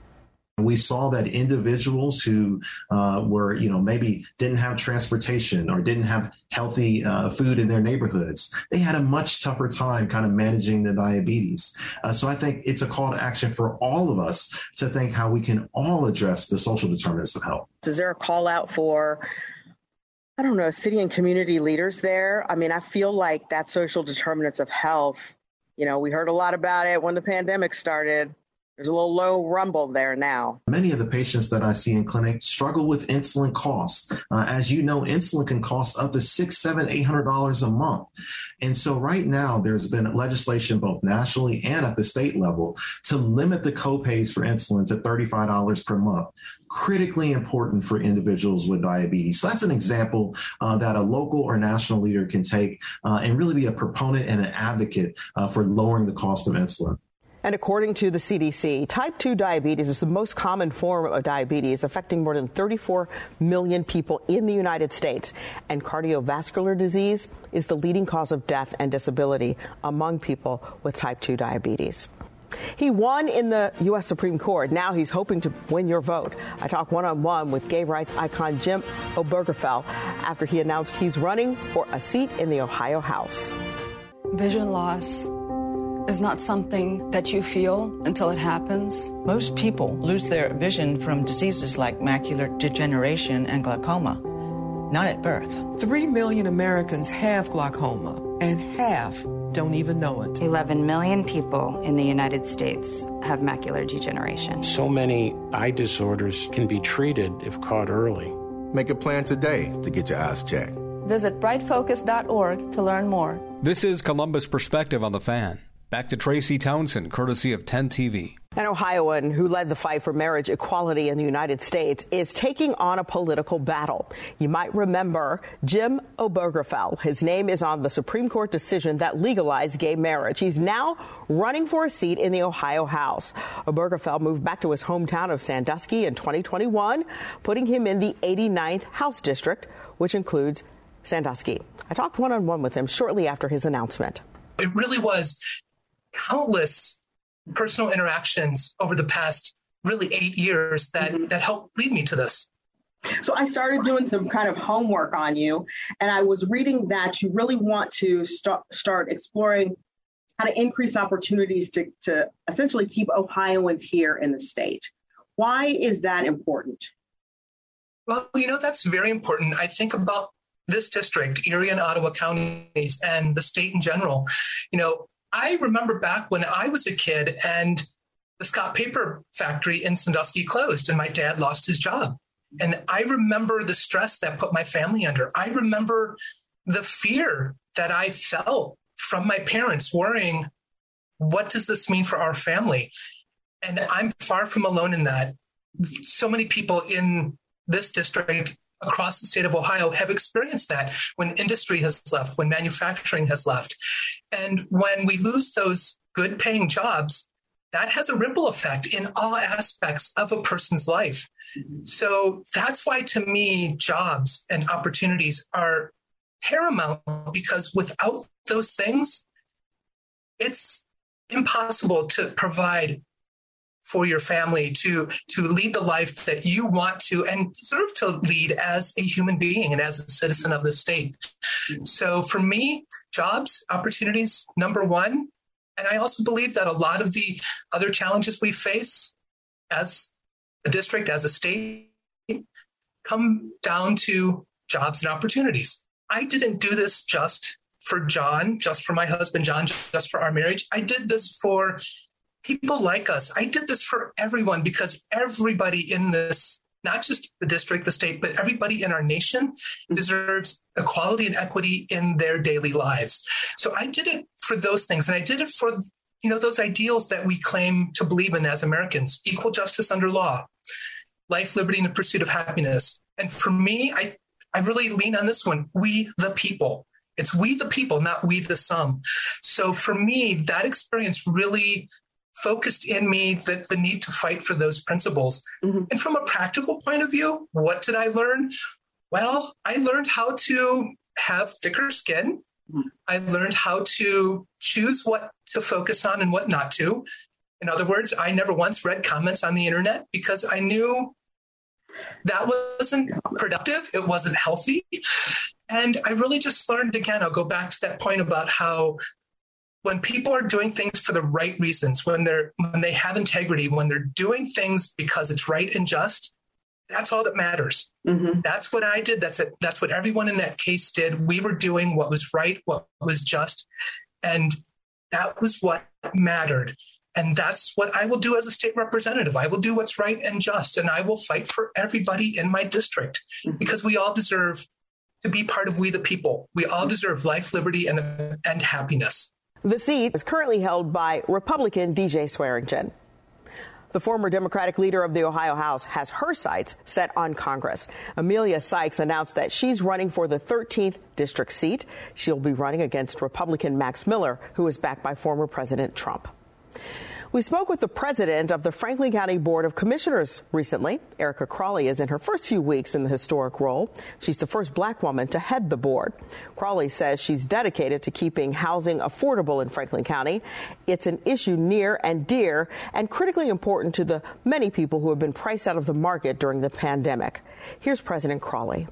S21: We saw that individuals who uh, were, you know, maybe didn't have transportation or didn't have healthy uh, food in their neighborhoods, they had a much tougher time kind of managing the diabetes. Uh, so I think it's a call to action for all of us to think how we can all address the social determinants of health.
S7: Is there a call out for I don't know, city and community leaders there. I mean, I feel like that social determinants of health, you know, we heard a lot about it when the pandemic started there's a little low rumble there now.
S21: Many of the patients that I see in clinic struggle with insulin costs. Uh, as you know, insulin can cost up to six, seven, eight hundred dollars a month. And so right now there's been legislation both nationally and at the state level to limit the copays for insulin to $35 per month. Critically important for individuals with diabetes. So that's an example uh, that a local or national leader can take uh, and really be a proponent and an advocate uh, for lowering the cost of insulin.
S7: And according to the CDC, type 2 diabetes is the most common form of diabetes, affecting more than 34 million people in the United States. And cardiovascular disease is the leading cause of death and disability among people with type 2 diabetes. He won in the U.S. Supreme Court. Now he's hoping to win your vote. I talk one on one with gay rights icon Jim Obergefell after he announced he's running for a seat in the Ohio House.
S22: Vision loss is not something that you feel until it happens.
S23: Most people lose their vision from diseases like macular degeneration and glaucoma, not at birth.
S24: Three million Americans have glaucoma.
S25: and half don't even know it.
S26: 11 million people in the United States have macular degeneration.
S27: So many eye disorders can be treated if caught early.
S24: Make a plan today to get your eyes checked.
S22: Visit brightfocus.org to learn more.
S1: This is Columbus Perspective on the Fan. Back to Tracy Townsend, courtesy of 10 TV.
S7: An Ohioan who led the fight for marriage equality in the United States is taking on a political battle. You might remember Jim Obergefell. His name is on the Supreme Court decision that legalized gay marriage. He's now running for a seat in the Ohio House. Obergefell moved back to his hometown of Sandusky in 2021, putting him in the 89th House District, which includes Sandusky. I talked one on one with him shortly after his announcement.
S28: It really was countless personal interactions over the past really eight years that mm-hmm. that helped lead me to this.
S29: So I started doing some kind of homework on you, and I was reading that you really want to start start exploring how to increase opportunities to, to essentially keep Ohioans here in the state. Why is that important?
S28: Well, you know, that's very important. I think about this district, Erie and Ottawa counties, and the state in general. You know, I remember back when I was a kid and the Scott Paper factory in Sandusky closed and my dad lost his job. And I remember the stress that put my family under. I remember the fear that I felt from my parents worrying, what does this mean for our family? And I'm far from alone in that. So many people in this district across the state of Ohio have experienced that when industry has left, when manufacturing has left. And when we lose those good paying jobs, that has a ripple effect in all aspects of a person's life. So that's why, to me, jobs and opportunities are paramount because without those things, it's impossible to provide for your family to to lead the life that you want to and deserve to lead as a human being and as a citizen of the state. So for me, jobs, opportunities, number one. And I also believe that a lot of the other challenges we face as a district, as a state, come down to jobs and opportunities. I didn't do this just for John, just for my husband, John, just for our marriage. I did this for people like us. I did this for everyone because everybody in this, not just the district, the state, but everybody in our nation deserves equality and equity in their daily lives. So I did it for those things. And I did it for, you know, those ideals that we claim to believe in as Americans equal justice under law, life, liberty, and the pursuit of happiness. And for me, I, I really lean on this one we, the people. It's we the people, not we the sum. So for me, that experience really focused in me the, the need to fight for those principles. Mm-hmm. And from a practical point of view, what did I learn? Well, I learned how to have thicker skin. Mm-hmm. I learned how to choose what to focus on and what not to. In other words, I never once read comments on the internet because I knew that wasn't productive, it wasn't healthy. And I really just learned again, I'll go back to that point about how when people are doing things for the right reasons, when they're when they have integrity, when they're doing things because it's right and just, that's all that matters. Mm-hmm. That's what I did. That's it. That's what everyone in that case did. We were doing what was right, what was just, and that was what mattered. And that's what I will do as a state representative. I will do what's right and just, and I will fight for everybody in my district mm-hmm. because we all deserve to be part of we the people. We all deserve life, liberty, and, and happiness.
S7: The seat is currently held by Republican DJ Swearingen. The former Democratic leader of the Ohio House has her sights set on Congress. Emilia Sykes announced that she's running for the 13th district seat. She'll be running against Republican Max Miller, who is backed by former President Trump. We spoke with the president of the Franklin County Board of Commissioners recently. Erica Crawley is in her first few weeks in the historic role. She's the first black woman to head the board. Crawley says she's dedicated to keeping housing affordable in Franklin County. It's an issue near and dear and critically important to the many people who have been priced out of the market during the pandemic. Here's President Crawley.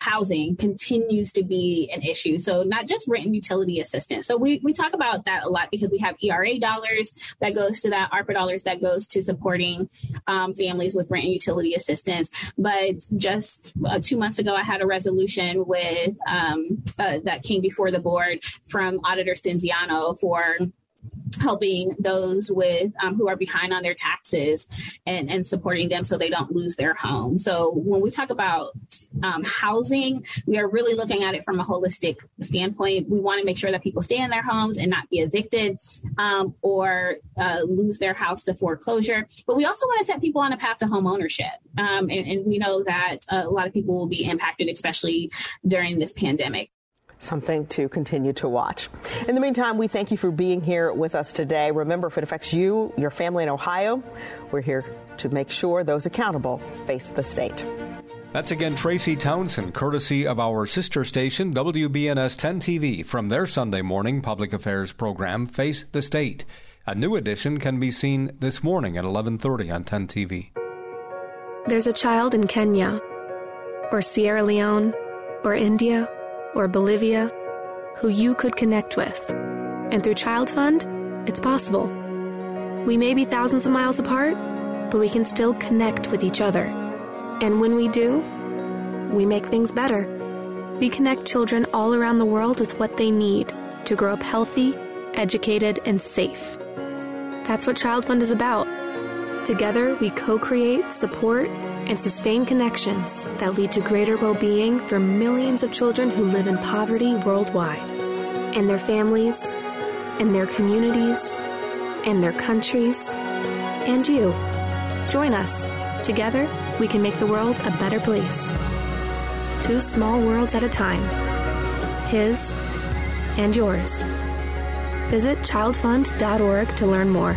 S30: Housing continues to be an issue. So not just rent and utility assistance. So we, we talk about that a lot because we have ERA dollars that goes to that, ARPA dollars that goes to supporting um, families with rent and utility assistance. But just uh, two months ago, I had a resolution with um, uh, that came before the board from Auditor Stinziano for helping those with um, who are behind on their taxes and, and supporting them so they don't lose their home. So when we talk about um, housing, we are really looking at it from a holistic standpoint. We want to make sure that people stay in their homes and not be evicted um, or uh, lose their house to foreclosure. But we also want to set people on a path to home ownership. Um, and, and, we know that a lot of people will be impacted, especially during this pandemic
S7: something to continue to watch. In the meantime, we thank you for being here with us today. Remember, if it affects you, your family in Ohio, we're here to make sure those accountable face the state.
S1: That's again Tracy Townsend, courtesy of our sister station, WBNS 10 TV, from their Sunday morning public affairs program, Face the State. A new edition can be seen this morning at 11:30 on 10 TV.
S31: There's a child in Kenya, or Sierra Leone, or India or Bolivia who you could connect with. And through Child Fund, it's possible. We may be thousands of miles apart, but we can still connect with each other. And when we do, we make things better. We connect children all around the world with what they need to grow up healthy, educated, and safe. That's what Child Fund is about. Together, we co create, support, and sustain connections that lead to greater well being for millions of children who live in poverty worldwide, and their families, and their communities, and their countries, and you. Join us. Together, we can make the world a better place. Two small worlds at a time his and yours. Visit childfund.org to learn more.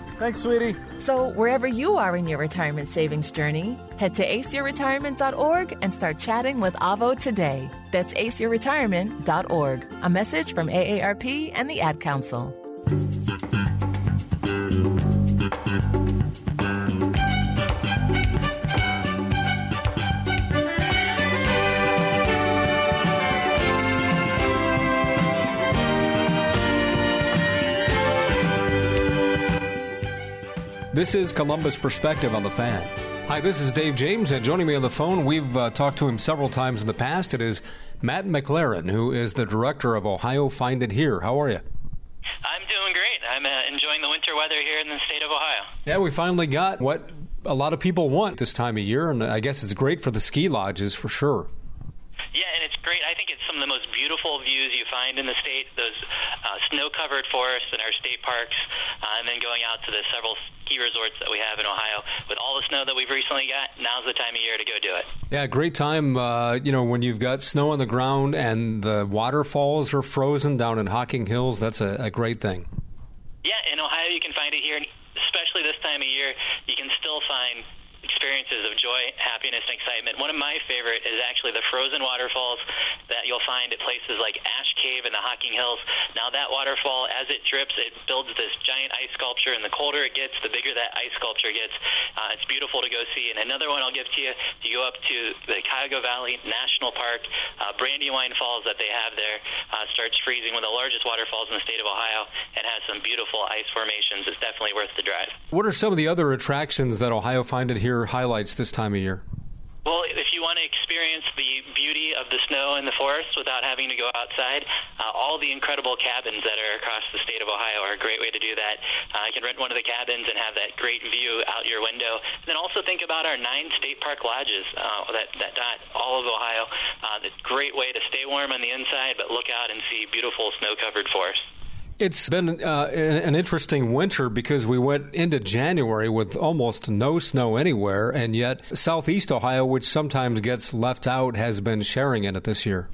S32: Thanks, sweetie.
S33: So, wherever you are in your retirement savings journey, head to aceyourretirement.org and start chatting with Avo today. That's aceyourretirement.org. A message from AARP and the Ad Council.
S1: This is Columbus Perspective on the Fan. Hi, this is Dave James, and joining me on the phone, we've uh, talked to him several times in the past. It is Matt MacLaren, who is the director of Ohio Find It Here. How are you?
S34: I'm doing great. I'm uh, enjoying the winter weather here in the state of Ohio.
S1: Yeah, we finally got what a lot of people want this time of year, and I guess it's great for the ski lodges for sure.
S34: Yeah, and it's great. I think it's some of the most beautiful views you find in the state. Those uh, snow-covered forests in our state parks, uh, and then going out to the several ski resorts that we have in Ohio. With all the snow that we've recently got, now's the time of year to go do it.
S1: Yeah, great time. Uh, you know, when you've got snow on the ground and the waterfalls are frozen down in Hocking Hills, that's a, a great thing.
S34: Yeah, in Ohio you can find it here, especially this time of year. You can still find experiences of joy, happiness, and excitement. One of my favorite is actually the frozen waterfalls that you'll find at places like Ash Cave in the Hocking Hills. Now that waterfall, as it drips, it builds this giant ice sculpture, and the colder it gets, the bigger that ice sculpture gets. Uh, it's beautiful to go see. And another one I'll give to you, you go up to the Cuyahoga Valley National Park, uh, Brandywine Falls that they have there uh, starts freezing, one of the largest waterfalls in the state of Ohio, and has some beautiful ice formations. It's definitely worth the drive.
S1: What are some of the other attractions that Ohio Find It Here highlights this time of year?
S34: Well, if you want to experience the beauty of the snow and the forest without having to go outside, uh, all the incredible cabins that are across the state of Ohio are a great way to do that. Uh, you can rent one of the cabins and have that great view out your window. And then also think about our nine state park lodges uh, that, that dot all of Ohio. Uh, the great way to stay warm on the inside, but look out and see beautiful snow-covered forests.
S1: It's been uh, an interesting winter because we went into January with almost no snow anywhere, and yet Southeast Ohio, which sometimes gets left out, has been sharing in it this year.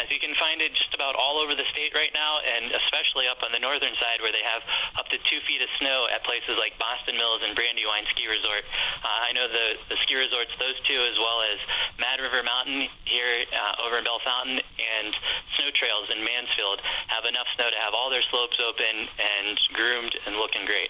S34: It. You can find it just about all over the state right now, and especially up on the northern side where they have up to two feet of snow at places like Boston Mills and Brandywine Ski Resort. Uh, I know the, the ski resorts, those two, as well as Mad River Mountain here uh, over in Bellefontaine and Snow Trails in Mansfield, have enough snow to have all their slopes open and groomed and looking great.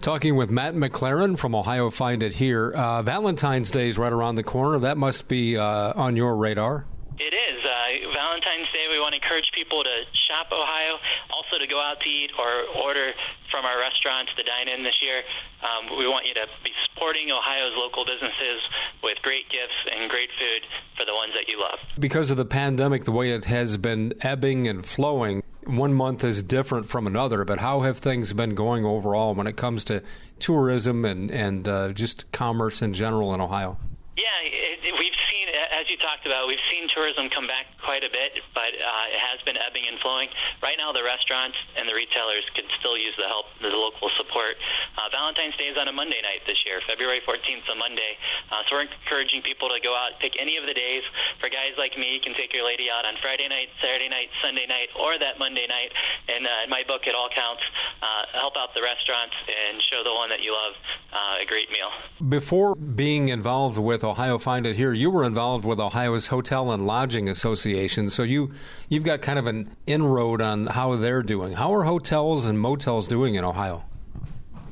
S1: Talking with Matt MacLaren from Ohio Find It Here. Uh, Valentine's Day is right around the corner. That must be uh, on your radar.
S34: It is. Uh, Valentine's Day, we want to encourage people to shop Ohio, also to go out to eat or order from our restaurants to dine in this year. Um, we want you to be supporting Ohio's local businesses with great gifts and great food for the ones that you love.
S1: Because of the pandemic, the way it has been ebbing and flowing, one month is different from another, but how have things been going overall when it comes to tourism and, and uh, just commerce in general in Ohio?
S34: Yeah, it, it, we've seen, as you talked about, we've seen tourism come back quite a bit, but uh, it has been ebbing and flowing. Right now, the restaurants and the retailers could still use the help, the local support. Uh, Valentine's Day is on a Monday night this year, February 14th, a Monday. Uh, so we're encouraging people to go out, pick any of the days. For guys like me, you can take your lady out on Friday night, Saturday night, Sunday night, or that Monday night. And uh, in my book, it all counts. Uh, help out the restaurants and show the one that you love uh, a great meal.
S1: Before being involved with Ohio Find It Here, you were involved with Ohio's Hotel and Lodging Association, so you you've got kind of an inroad on how they're doing. How are hotels and motels doing in Ohio?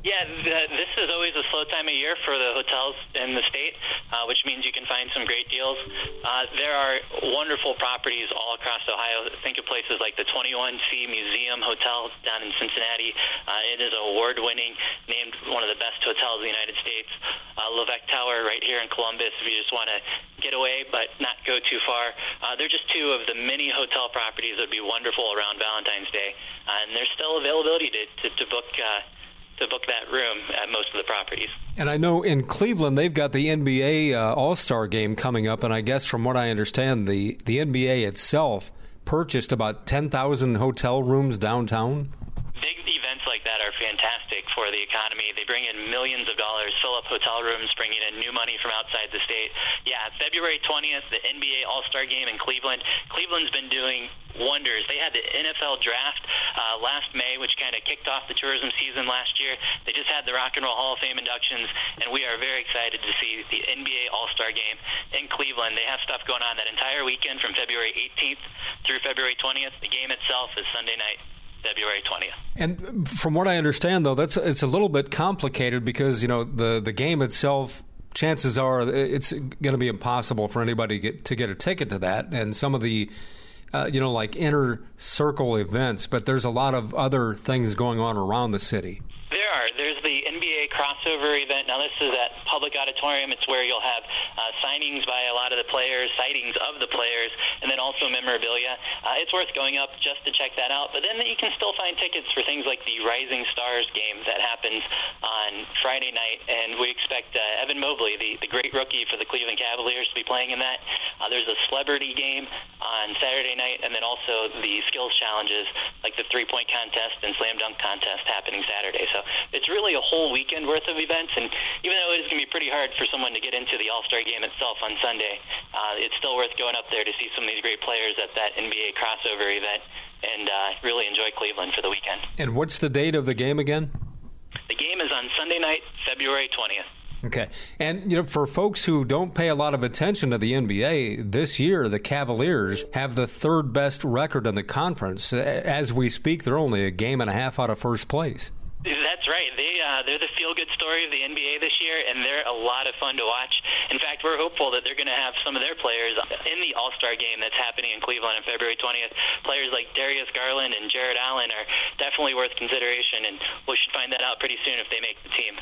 S34: Yeah, th- this is always a slow time of year for the hotels in the state, uh, which means you can find some great deals. Uh, there are wonderful properties all across Ohio. Think of places like the 21C Museum Hotel down in Cincinnati. Uh, it is award-winning, named one of the best hotels in the United States. Uh, LeVeque Tower right here in Columbus, if you just want to get away but not go too far. Uh, they're just two of the many hotel properties that would be wonderful around Valentine's Day, uh, and there's still availability to, to, to book. Uh, to book that room at most of the properties.
S1: And I know in Cleveland they've got the NBA uh, All Star game coming up, and I guess from what I understand, the the NBA itself purchased about ten thousand hotel rooms downtown.
S34: Events like that are fantastic for the economy. They bring in millions of dollars, fill up hotel rooms, bringing in new money from outside the state. Yeah, February 20th, the NBA All Star game in Cleveland. Cleveland's been doing wonders. They had the NFL draft uh, last May, which kind of kicked off the tourism season last year. They just had the Rock and Roll Hall of Fame inductions, and we are very excited to see the NBA All Star game in Cleveland. They have stuff going on that entire weekend from February 18th through February 20th. The game itself is Sunday night. February 20th.
S1: And from what I understand, though, that's it's a little bit complicated because you know the the game itself. Chances are it's going to be impossible for anybody to get, to get a ticket to that, and some of the uh, you know like inner circle events. But there's a lot of other things going on around the city.
S34: There are. There's the NBA crossover event. Now, this is at Public Auditorium. It's where you'll have uh, signings by a lot of the players, sightings of the players, and then also memorabilia. Uh, it's worth going up just to check that out. But then you can still find tickets for things like the Rising Stars game that happens on Friday night. And we expect uh, Evan Mobley, the, the great rookie for the Cleveland Cavaliers, to be playing in that. Uh, there's a celebrity game on Saturday night, and then also the skills challenges like the three point contest and slam dunk contest happening Saturday. So it's really a whole weekend worth of events. And even though it is going to be pretty hard for someone to get into the All Star game itself on Sunday, uh, it's still worth going up there to see some of these great players at that NBA crossover event and uh, really enjoy Cleveland for the weekend.
S1: And what's the date of the game again?
S34: The game is on Sunday night, February 20th.
S1: Okay. And, you know, for folks who don't pay a lot of attention to the NBA, this year the Cavaliers have the third best record in the conference. As we speak, they're only a game and a half out of first place.
S34: That's right. They uh, they're the feel good story of the NBA this year, and they're a lot of fun to watch. In fact, we're hopeful that they're going to have some of their players in the All Star game that's happening in Cleveland on February 20th. Players like Darius Garland and Jarrett Allen are definitely worth consideration, and we should find that out pretty soon if they make the team.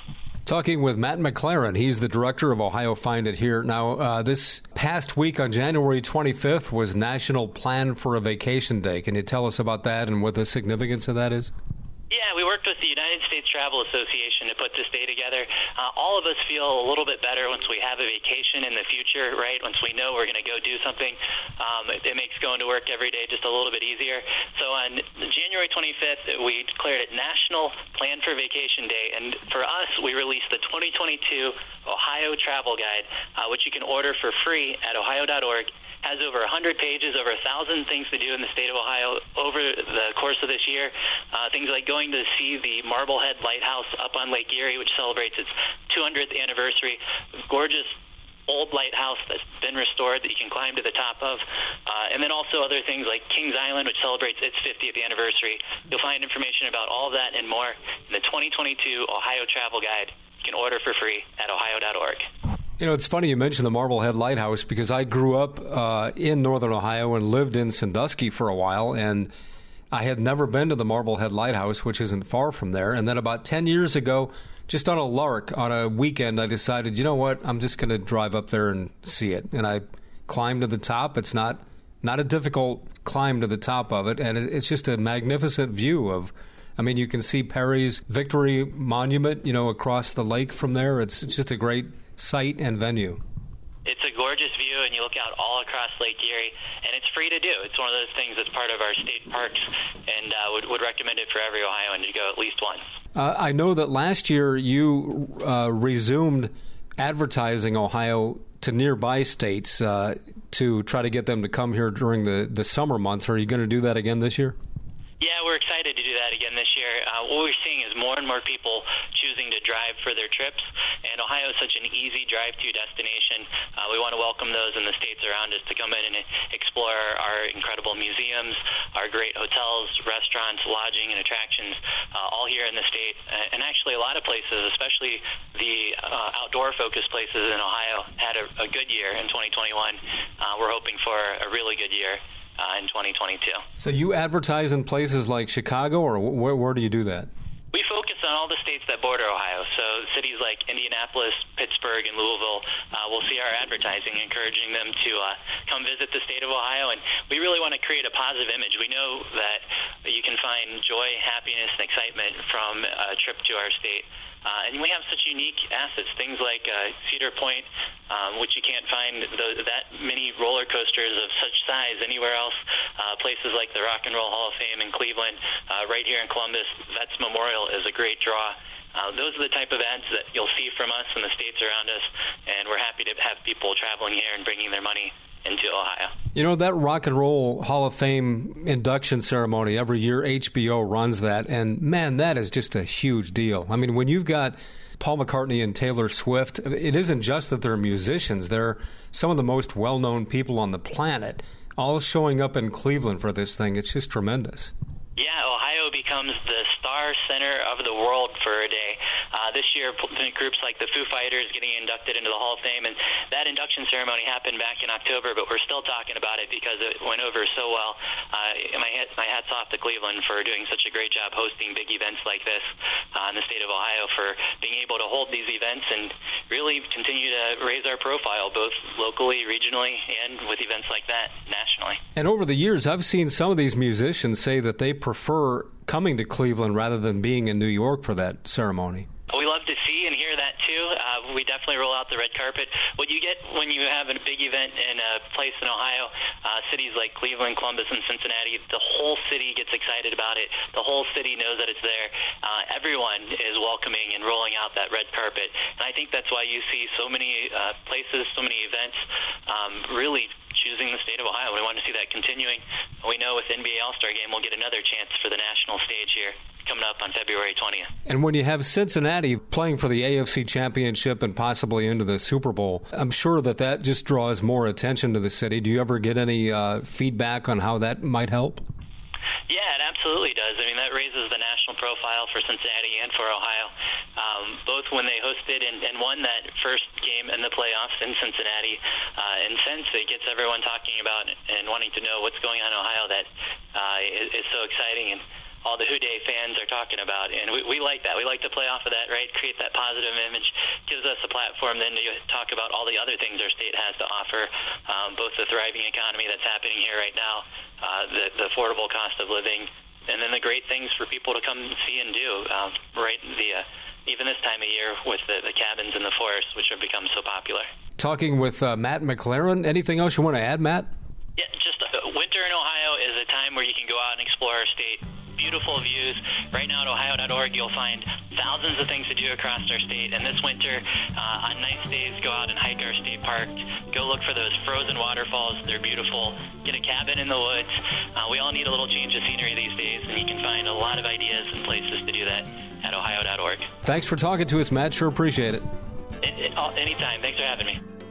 S1: Talking with Matt MacLaren. He's the director of Ohio Find It Here. Now, uh, this past week on January 25th was National Plan for a Vacation Day. Can you tell us about that and what the significance of that is?
S34: Yeah, we worked with the United States Travel Association to put this day together. Uh, all of us feel a little bit better once we have a vacation in the future, right? Once we know we're going to go do something, um, it, it makes going to work every day just a little bit easier. So on January 25th, we declared it National Plan for Vacation Day, and for us, we released the 2022 Ohio Travel Guide, uh, which you can order for free at ohio.org has over 100 pages, over 1,000 things to do in the state of Ohio over the course of this year. Uh, things like going to see the Marblehead Lighthouse up on Lake Erie, which celebrates its 200th anniversary. Gorgeous old lighthouse that's been restored that you can climb to the top of. Uh, and then also other things like Kings Island, which celebrates its 50th anniversary. You'll find information about all of that and more in the 2022 Ohio Travel Guide. You can order for free at ohio.org.
S1: You know, it's funny you mentioned the Marblehead Lighthouse because I grew up uh, in northern Ohio and lived in Sandusky for a while, and I had never been to the Marblehead Lighthouse, which isn't far from there. And then about 10 years ago, just on a lark, on a weekend, I decided, you know what, I'm just going to drive up there and see it. And I climbed to the top. It's not not a difficult climb to the top of it, and it's just a magnificent view of. I mean, you can see Perry's Victory Monument, you know, across the lake from there. It's, it's just a great site and venue?
S34: It's a gorgeous view, and you look out all across Lake Erie, and it's free to do. It's one of those things that's part of our state parks, and uh, would, would recommend it for every Ohioan to go at least once.
S1: Uh, I know that last year you uh, resumed advertising Ohio to nearby states uh, to try to get them to come here during the, the summer months. Are you going to do that again this year?
S34: Yeah, we're excited to do that again this year. Uh, what we're seeing is more and more people choosing to drive for their trips, and Ohio is such an easy drive-to destination. Uh, we want to welcome those in the states around us to come in and explore our incredible museums, our great hotels, restaurants, lodging, and attractions, uh, all here in the state. And actually, a lot of places, especially the uh, outdoor-focused places in Ohio, had a, a good year in 2021. Uh, we're hoping for a really good year uh, in 2022.
S1: So you advertise in places like Chicago, or where, where do you do that?
S34: We focus on all the states that border Ohio. So cities like Indianapolis, Pittsburgh, and Louisville uh, will see our advertising, encouraging them to uh, come visit the state of Ohio. And we really want to create a positive image. We know that you can find joy, happiness, and excitement from a trip to our state. Uh, and we have such unique assets, things like uh, Cedar Point, um, which you can't find the, that many roller coasters of such size anywhere else. Uh, places like the Rock and Roll Hall of Fame in Cleveland, uh, right here in Columbus, Vets Memorial is a great draw. Uh, those are the type of ads that you'll see from us in the states around us, and we're happy to have people traveling here and bringing their money into Ohio.
S1: You know, that Rock and Roll Hall of Fame induction ceremony, every year HBO runs that, and man, that is just a huge deal. I mean, when you've got Paul McCartney and Taylor Swift, it isn't just that they're musicians, they're some of the most well known people on the planet, all showing up in Cleveland for this thing. It's just tremendous.
S34: Yeah, Ohio becomes the star center of the world for a day. Uh, this year, groups like the Foo Fighters getting inducted into the Hall of Fame, and that induction ceremony happened back in October, but we're still talking about it because it went over so well. Uh, my, my hat's off to Cleveland for doing such a great job hosting big events like this uh, in the state of Ohio, for being able to hold these events and really continue to raise our profile, both locally, regionally, and with events like that nationally.
S1: And over the years, I've seen some of these musicians say that they prefer coming to Cleveland rather than being in New York for that ceremony.
S34: We love to see and hear that too. Uh, we definitely roll out the red carpet. What you get when you have a big event in a place in Ohio, uh, cities like Cleveland, Columbus, and Cincinnati, the whole city gets excited about it. The whole city knows that it's there. Uh, everyone is welcoming and rolling out that red carpet. And I think that's why you see so many uh, places, so many events um, really choosing the state of Ohio. We want to see that continuing. We know with NBA All Star Game, we'll get another chance for the national stage here coming up on February 20th.
S1: And when you have Cincinnati playing for the AFC Championship and possibly into the Super Bowl, I'm sure that that just draws more attention to the city. Do you ever get any uh, feedback on how that might help?
S34: Yeah, it absolutely does. I mean, that raises the national profile for Cincinnati and for Ohio, um, both when they hosted and, and won that first game in the playoffs in Cincinnati. Uh, and since it gets everyone talking about and wanting to know what's going on in Ohio, that uh, is, is so exciting. And all the Who Dey fans are talking about, and we, we like that. We like to play off of that, right? Create that positive image, gives us a platform then to talk about all the other things our state has to offer, um, both the thriving economy that's happening here right now, uh, the, the affordable cost of living, and then the great things for people to come see and do. Um, right, the uh, even this time of year with the, the cabins in the forest, which have become so popular.
S1: Talking with uh, Matt MacLaren. Anything else you want to add, Matt?
S34: Yeah, just uh, winter in Ohio is a time where you can go out and explore our state beautiful views. Right now at ohio.org, you'll find thousands of things to do across our state. And this winter, uh, on nice days, go out and hike our state park. Go look for those frozen waterfalls. They're beautiful. Get a cabin in the woods. Uh, we all need a little change of scenery these days, and you can find a lot of ideas and places to do that at ohio.org.
S1: Thanks for talking to us, Matt. Sure appreciate it.
S34: it, it anytime. Thanks for having me.